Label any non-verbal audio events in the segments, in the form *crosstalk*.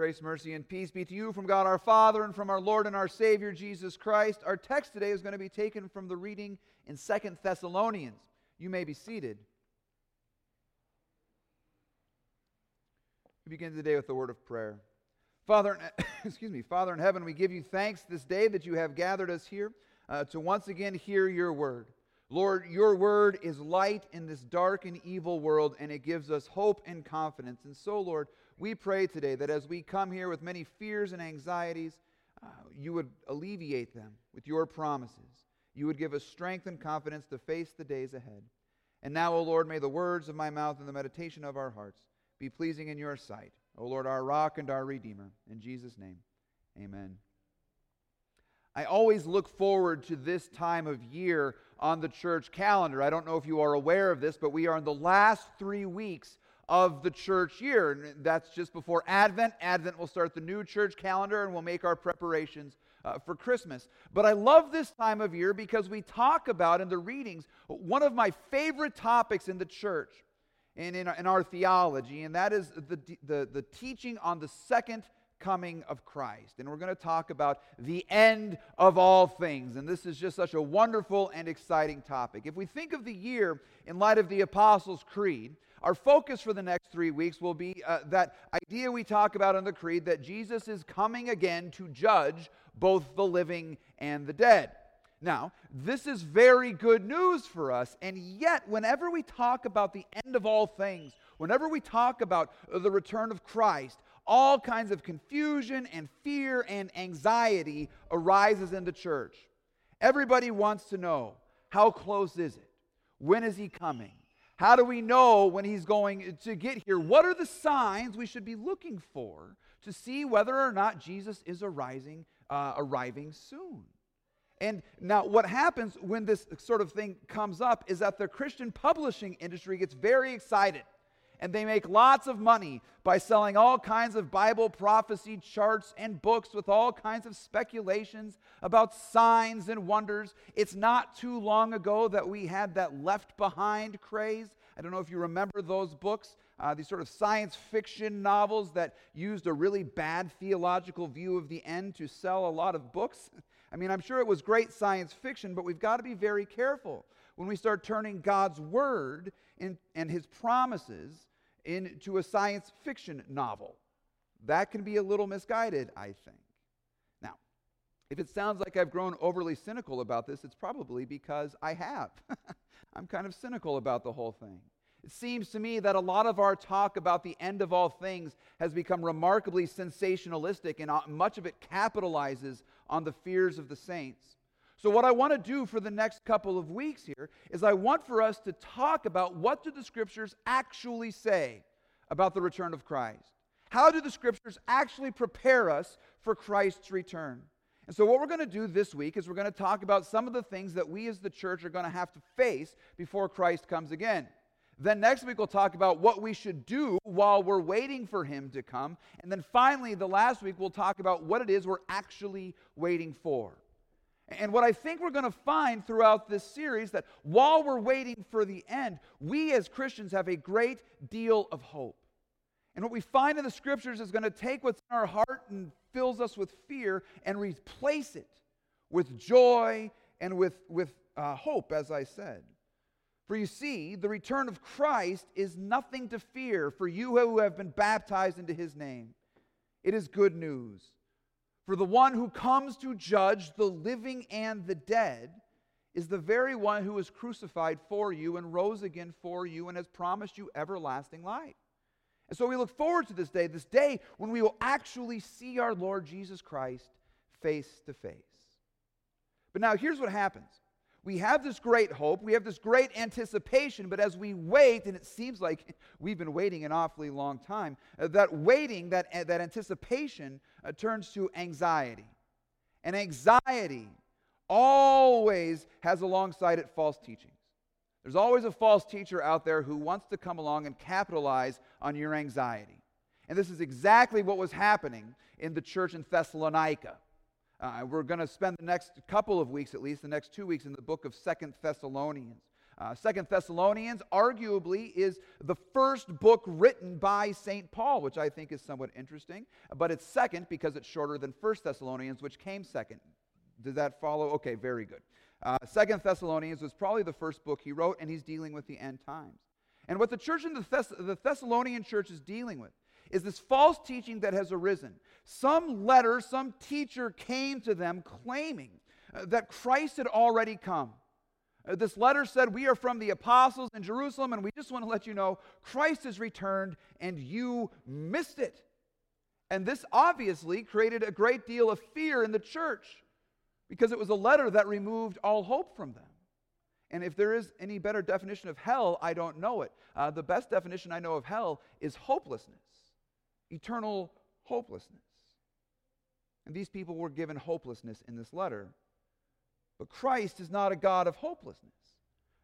Grace, mercy, and peace be to you from God our Father and from our Lord and our Savior Jesus Christ. Our text today is going to be taken from the reading in Second Thessalonians. You may be seated. We begin today with the word of prayer. Father, *coughs* excuse me, Father in heaven, we give you thanks this day that you have gathered us here uh, to once again hear your word. Lord, your word is light in this dark and evil world, and it gives us hope and confidence. And so, Lord, we pray today that as we come here with many fears and anxieties, uh, you would alleviate them with your promises. You would give us strength and confidence to face the days ahead. And now, O Lord, may the words of my mouth and the meditation of our hearts be pleasing in your sight. O Lord, our rock and our redeemer. In Jesus' name, amen. I always look forward to this time of year on the church calendar. I don't know if you are aware of this, but we are in the last three weeks of the church year. And that's just before Advent. Advent will start the new church calendar and we'll make our preparations uh, for Christmas. But I love this time of year because we talk about in the readings one of my favorite topics in the church and in, in our theology, and that is the, the, the teaching on the second coming of Christ. And we're going to talk about the end of all things. And this is just such a wonderful and exciting topic. If we think of the year in light of the Apostles' Creed, our focus for the next three weeks will be uh, that idea we talk about in the Creed that Jesus is coming again to judge both the living and the dead. Now, this is very good news for us, and yet, whenever we talk about the end of all things, whenever we talk about the return of Christ, all kinds of confusion and fear and anxiety arises in the church. Everybody wants to know how close is it? When is he coming? How do we know when he's going to get here? What are the signs we should be looking for to see whether or not Jesus is arising, uh, arriving soon? And now, what happens when this sort of thing comes up is that the Christian publishing industry gets very excited and they make lots of money by selling all kinds of Bible prophecy charts and books with all kinds of speculations about signs and wonders. It's not too long ago that we had that left behind craze. I don't know if you remember those books, uh, these sort of science fiction novels that used a really bad theological view of the end to sell a lot of books. I mean, I'm sure it was great science fiction, but we've got to be very careful when we start turning God's word in, and his promises into a science fiction novel. That can be a little misguided, I think. If it sounds like I've grown overly cynical about this, it's probably because I have. *laughs* I'm kind of cynical about the whole thing. It seems to me that a lot of our talk about the end of all things has become remarkably sensationalistic, and uh, much of it capitalizes on the fears of the saints. So, what I want to do for the next couple of weeks here is I want for us to talk about what do the scriptures actually say about the return of Christ? How do the scriptures actually prepare us for Christ's return? And so, what we're going to do this week is we're going to talk about some of the things that we as the church are going to have to face before Christ comes again. Then next week, we'll talk about what we should do while we're waiting for him to come. And then finally, the last week, we'll talk about what it is we're actually waiting for. And what I think we're going to find throughout this series that while we're waiting for the end, we as Christians have a great deal of hope. And what we find in the scriptures is going to take what's in our heart and fills us with fear and replace it with joy and with, with uh, hope, as I said. For you see, the return of Christ is nothing to fear for you who have been baptized into his name. It is good news. For the one who comes to judge the living and the dead is the very one who was crucified for you and rose again for you and has promised you everlasting life. And so we look forward to this day, this day when we will actually see our Lord Jesus Christ face to face. But now here's what happens we have this great hope, we have this great anticipation, but as we wait, and it seems like *laughs* we've been waiting an awfully long time, uh, that waiting, that, uh, that anticipation uh, turns to anxiety. And anxiety always has alongside it false teachings. There's always a false teacher out there who wants to come along and capitalize on your anxiety. And this is exactly what was happening in the church in Thessalonica. Uh, we're going to spend the next couple of weeks, at least, the next two weeks, in the book of Second Thessalonians. Uh, Second Thessalonians arguably is the first book written by St. Paul, which I think is somewhat interesting. But it's second because it's shorter than First Thessalonians, which came second. Does that follow? Okay, very good. Uh, Second Thessalonians was probably the first book he wrote, and he's dealing with the end times. And what the church in the, Thess- the Thessalonian church is dealing with is this false teaching that has arisen. Some letter, some teacher came to them claiming uh, that Christ had already come. Uh, this letter said, We are from the apostles in Jerusalem, and we just want to let you know Christ has returned, and you missed it. And this obviously created a great deal of fear in the church because it was a letter that removed all hope from them. And if there is any better definition of hell, I don't know it. Uh, the best definition I know of hell is hopelessness, eternal hopelessness. And these people were given hopelessness in this letter. But Christ is not a God of hopelessness.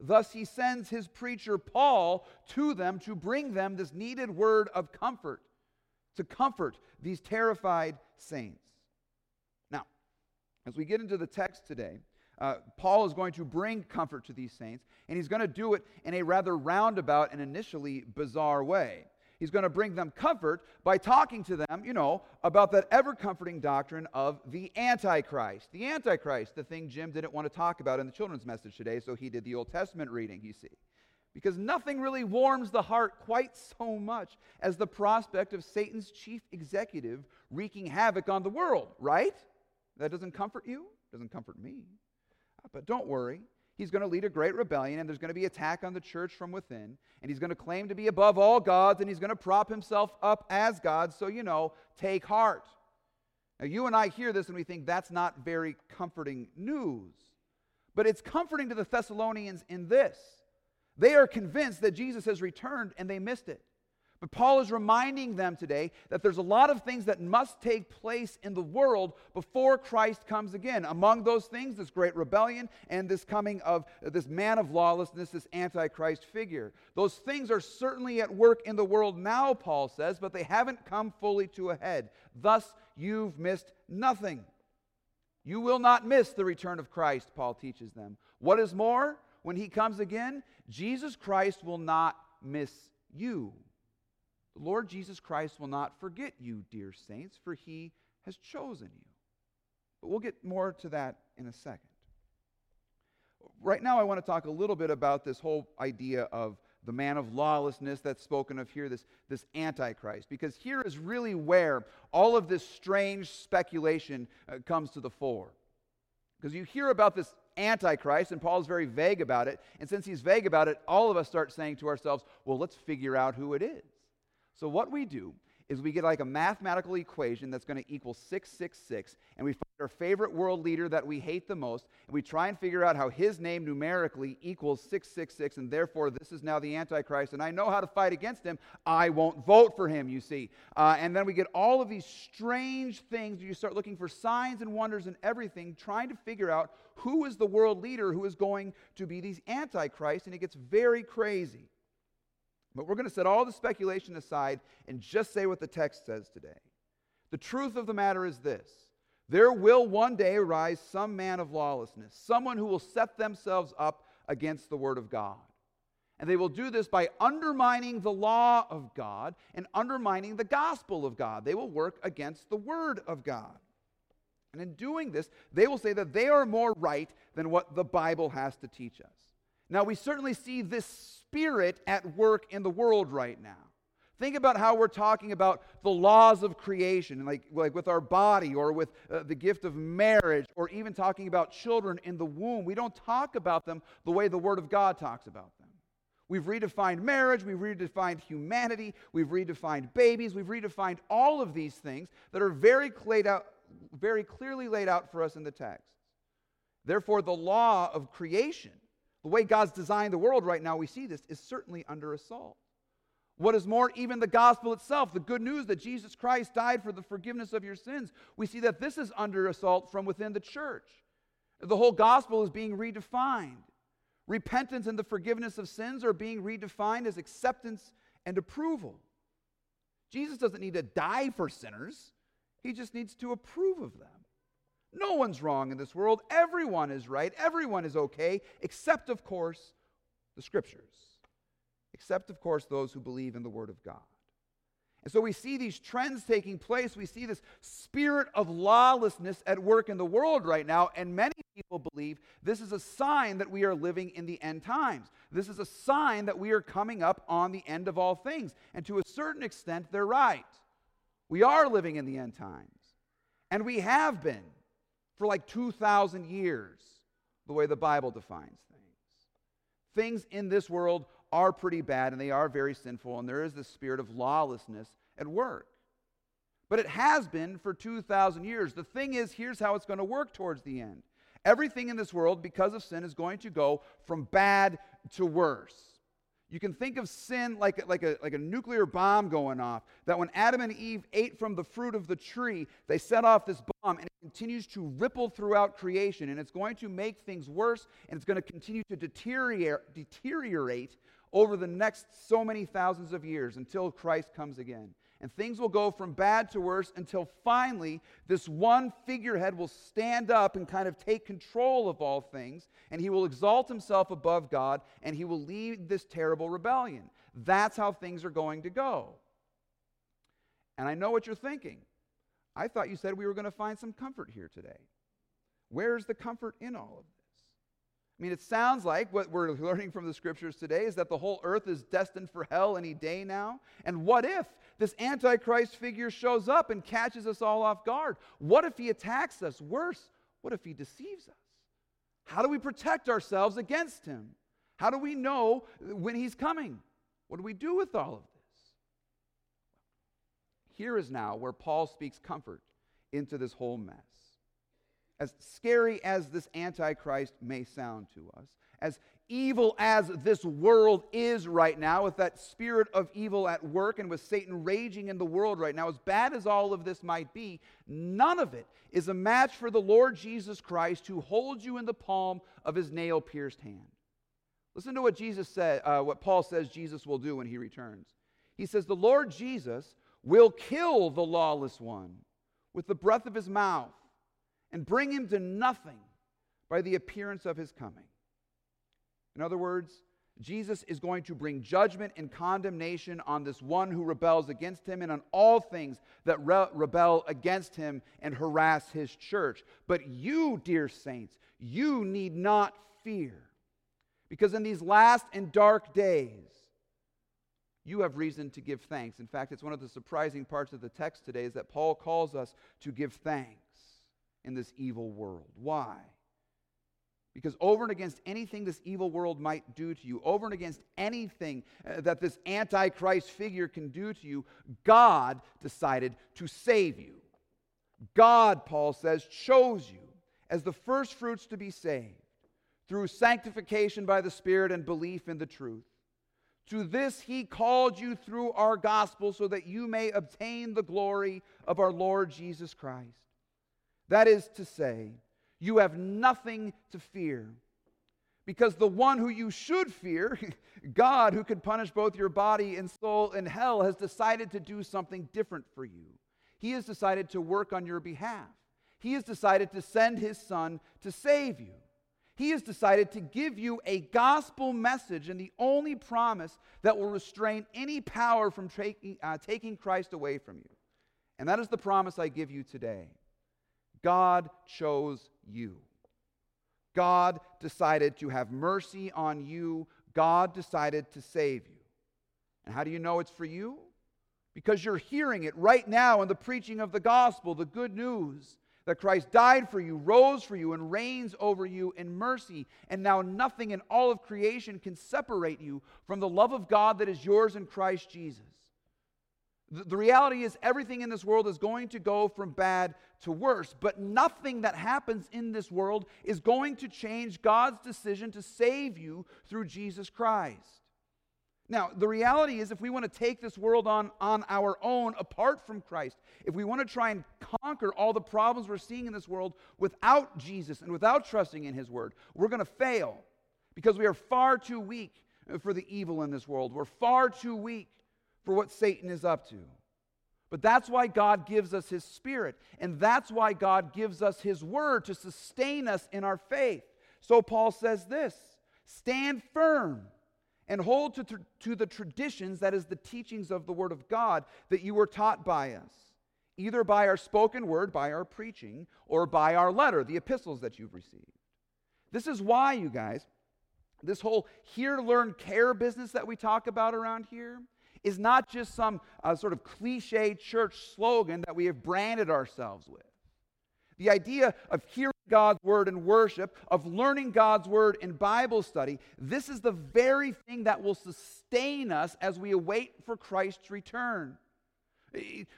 Thus, he sends his preacher Paul to them to bring them this needed word of comfort, to comfort these terrified saints. As we get into the text today, uh, Paul is going to bring comfort to these saints, and he's going to do it in a rather roundabout and initially bizarre way. He's going to bring them comfort by talking to them, you know, about that ever comforting doctrine of the Antichrist. The Antichrist, the thing Jim didn't want to talk about in the children's message today, so he did the Old Testament reading, you see. Because nothing really warms the heart quite so much as the prospect of Satan's chief executive wreaking havoc on the world, right? That doesn't comfort you, doesn't comfort me. Uh, but don't worry, he's going to lead a great rebellion, and there's going to be attack on the church from within, and he's going to claim to be above all gods, and he's going to prop himself up as God. So, you know, take heart. Now, you and I hear this and we think that's not very comforting news. But it's comforting to the Thessalonians in this they are convinced that Jesus has returned and they missed it. But Paul is reminding them today that there's a lot of things that must take place in the world before Christ comes again. Among those things, this great rebellion and this coming of this man of lawlessness, this antichrist figure. Those things are certainly at work in the world now, Paul says, but they haven't come fully to a head. Thus, you've missed nothing. You will not miss the return of Christ, Paul teaches them. What is more, when he comes again, Jesus Christ will not miss you. The Lord Jesus Christ will not forget you, dear saints, for he has chosen you. But we'll get more to that in a second. Right now, I want to talk a little bit about this whole idea of the man of lawlessness that's spoken of here, this, this Antichrist, because here is really where all of this strange speculation uh, comes to the fore. Because you hear about this Antichrist, and Paul is very vague about it. And since he's vague about it, all of us start saying to ourselves, well, let's figure out who it is. So what we do is we get like a mathematical equation that's going to equal 666, and we find our favorite world leader that we hate the most, and we try and figure out how his name numerically equals 666, and therefore this is now the Antichrist, and I know how to fight against him. I won't vote for him, you see. Uh, and then we get all of these strange things. You start looking for signs and wonders and everything, trying to figure out who is the world leader who is going to be these Antichrist, and it gets very crazy. But we're going to set all the speculation aside and just say what the text says today. The truth of the matter is this there will one day arise some man of lawlessness, someone who will set themselves up against the word of God. And they will do this by undermining the law of God and undermining the gospel of God. They will work against the word of God. And in doing this, they will say that they are more right than what the Bible has to teach us. Now, we certainly see this spirit at work in the world right now. Think about how we're talking about the laws of creation, like, like with our body or with uh, the gift of marriage, or even talking about children in the womb. We don't talk about them the way the Word of God talks about them. We've redefined marriage, we've redefined humanity, we've redefined babies, we've redefined all of these things that are very, laid out, very clearly laid out for us in the text. Therefore, the law of creation the way God's designed the world right now, we see this, is certainly under assault. What is more, even the gospel itself, the good news that Jesus Christ died for the forgiveness of your sins, we see that this is under assault from within the church. The whole gospel is being redefined. Repentance and the forgiveness of sins are being redefined as acceptance and approval. Jesus doesn't need to die for sinners, he just needs to approve of them. No one's wrong in this world. Everyone is right. Everyone is okay, except, of course, the scriptures, except, of course, those who believe in the Word of God. And so we see these trends taking place. We see this spirit of lawlessness at work in the world right now. And many people believe this is a sign that we are living in the end times. This is a sign that we are coming up on the end of all things. And to a certain extent, they're right. We are living in the end times. And we have been for like 2,000 years, the way the Bible defines things. Things in this world are pretty bad and they are very sinful, and there is this spirit of lawlessness at work. But it has been for 2,000 years. The thing is, here's how it's going to work towards the end. Everything in this world, because of sin, is going to go from bad to worse. You can think of sin like, like, a, like a nuclear bomb going off. That when Adam and Eve ate from the fruit of the tree, they set off this bomb and it continues to ripple throughout creation. And it's going to make things worse and it's going to continue to deteriorate, deteriorate over the next so many thousands of years until Christ comes again. And things will go from bad to worse until finally this one figurehead will stand up and kind of take control of all things, and he will exalt himself above God, and he will lead this terrible rebellion. That's how things are going to go. And I know what you're thinking. I thought you said we were going to find some comfort here today. Where's the comfort in all of this? I mean, it sounds like what we're *laughs* learning from the scriptures today is that the whole earth is destined for hell any day now. And what if this Antichrist figure shows up and catches us all off guard? What if he attacks us? Worse, what if he deceives us? How do we protect ourselves against him? How do we know when he's coming? What do we do with all of this? Here is now where Paul speaks comfort into this whole mess as scary as this Antichrist may sound to us, as evil as this world is right now, with that spirit of evil at work and with Satan raging in the world right now, as bad as all of this might be, none of it is a match for the Lord Jesus Christ who holds you in the palm of his nail pierced hand. Listen to what Jesus said, uh, what Paul says Jesus will do when he returns. He says, The Lord Jesus will kill the lawless one with the breath of his mouth and bring him to nothing by the appearance of his coming. In other words, Jesus is going to bring judgment and condemnation on this one who rebels against him and on all things that re- rebel against him and harass his church. But you, dear saints, you need not fear. Because in these last and dark days, you have reason to give thanks. In fact, it's one of the surprising parts of the text today is that Paul calls us to give thanks in this evil world. Why? Because over and against anything this evil world might do to you, over and against anything uh, that this Antichrist figure can do to you, God decided to save you. God, Paul says, chose you as the first fruits to be saved through sanctification by the Spirit and belief in the truth. To this he called you through our gospel so that you may obtain the glory of our Lord Jesus Christ. That is to say, you have nothing to fear. Because the one who you should fear, *laughs* God, who could punish both your body and soul in hell, has decided to do something different for you. He has decided to work on your behalf. He has decided to send his son to save you. He has decided to give you a gospel message and the only promise that will restrain any power from taking, uh, taking Christ away from you. And that is the promise I give you today. God chose you. God decided to have mercy on you. God decided to save you. And how do you know it's for you? Because you're hearing it right now in the preaching of the gospel, the good news that Christ died for you, rose for you, and reigns over you in mercy. And now nothing in all of creation can separate you from the love of God that is yours in Christ Jesus. The reality is, everything in this world is going to go from bad to worse, but nothing that happens in this world is going to change God's decision to save you through Jesus Christ. Now, the reality is, if we want to take this world on on our own apart from Christ, if we want to try and conquer all the problems we're seeing in this world without Jesus and without trusting in His Word, we're going to fail because we are far too weak for the evil in this world. We're far too weak for what Satan is up to. But that's why God gives us His Spirit, and that's why God gives us His Word to sustain us in our faith. So Paul says this stand firm and hold to, to the traditions, that is, the teachings of the Word of God, that you were taught by us, either by our spoken word, by our preaching, or by our letter, the epistles that you've received. This is why, you guys, this whole hear, learn, care business that we talk about around here is not just some uh, sort of cliche church slogan that we have branded ourselves with. The idea of hearing God's word in worship, of learning God's word in Bible study, this is the very thing that will sustain us as we await for Christ's return.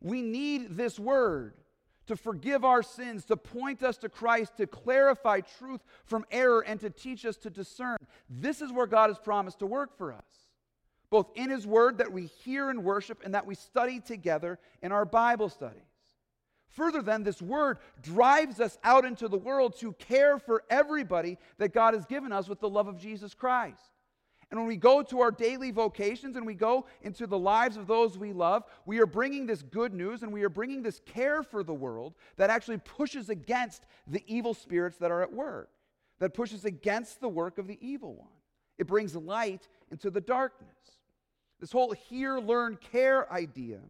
We need this word to forgive our sins, to point us to Christ, to clarify truth from error, and to teach us to discern. This is where God has promised to work for us, both in His Word that we hear and worship and that we study together in our Bible studies. Further, then, this Word drives us out into the world to care for everybody that God has given us with the love of Jesus Christ. And when we go to our daily vocations and we go into the lives of those we love, we are bringing this good news and we are bringing this care for the world that actually pushes against the evil spirits that are at work, that pushes against the work of the evil one. It brings light into the darkness. This whole hear, learn, care idea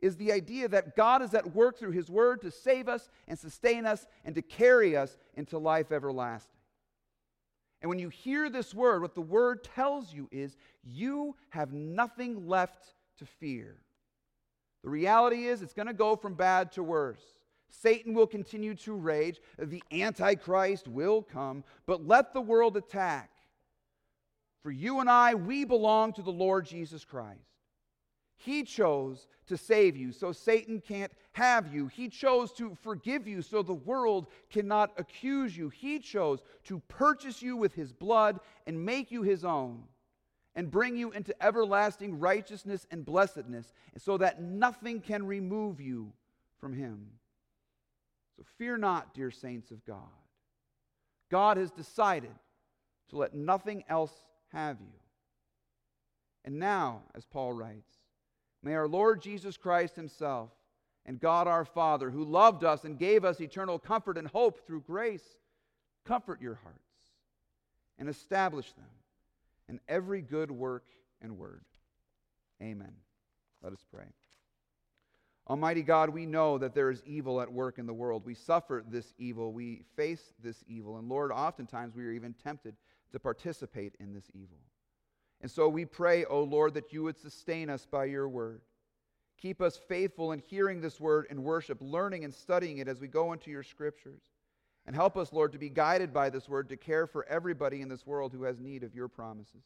is the idea that God is at work through His Word to save us and sustain us and to carry us into life everlasting. And when you hear this word, what the word tells you is you have nothing left to fear. The reality is it's going to go from bad to worse. Satan will continue to rage. The Antichrist will come, but let the world attack. For you and I, we belong to the Lord Jesus Christ. He chose to save you, so Satan can't have you. He chose to forgive you, so the world cannot accuse you. He chose to purchase you with his blood and make you his own and bring you into everlasting righteousness and blessedness, so that nothing can remove you from him. So fear not, dear saints of God. God has decided to let nothing else have you. And now, as Paul writes, May our Lord Jesus Christ Himself and God our Father, who loved us and gave us eternal comfort and hope through grace, comfort your hearts and establish them in every good work and word. Amen. Let us pray. Almighty God, we know that there is evil at work in the world. We suffer this evil. We face this evil. And Lord, oftentimes we are even tempted to participate in this evil. And so we pray, O Lord, that you would sustain us by your word. Keep us faithful in hearing this word in worship, learning and studying it as we go into your scriptures. And help us, Lord, to be guided by this word to care for everybody in this world who has need of your promises.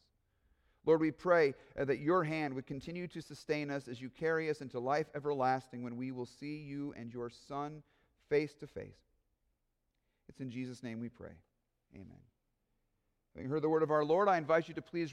Lord, we pray uh, that your hand would continue to sustain us as you carry us into life everlasting when we will see you and your Son face to face. It's in Jesus' name we pray. Amen. Having heard the word of our Lord, I invite you to please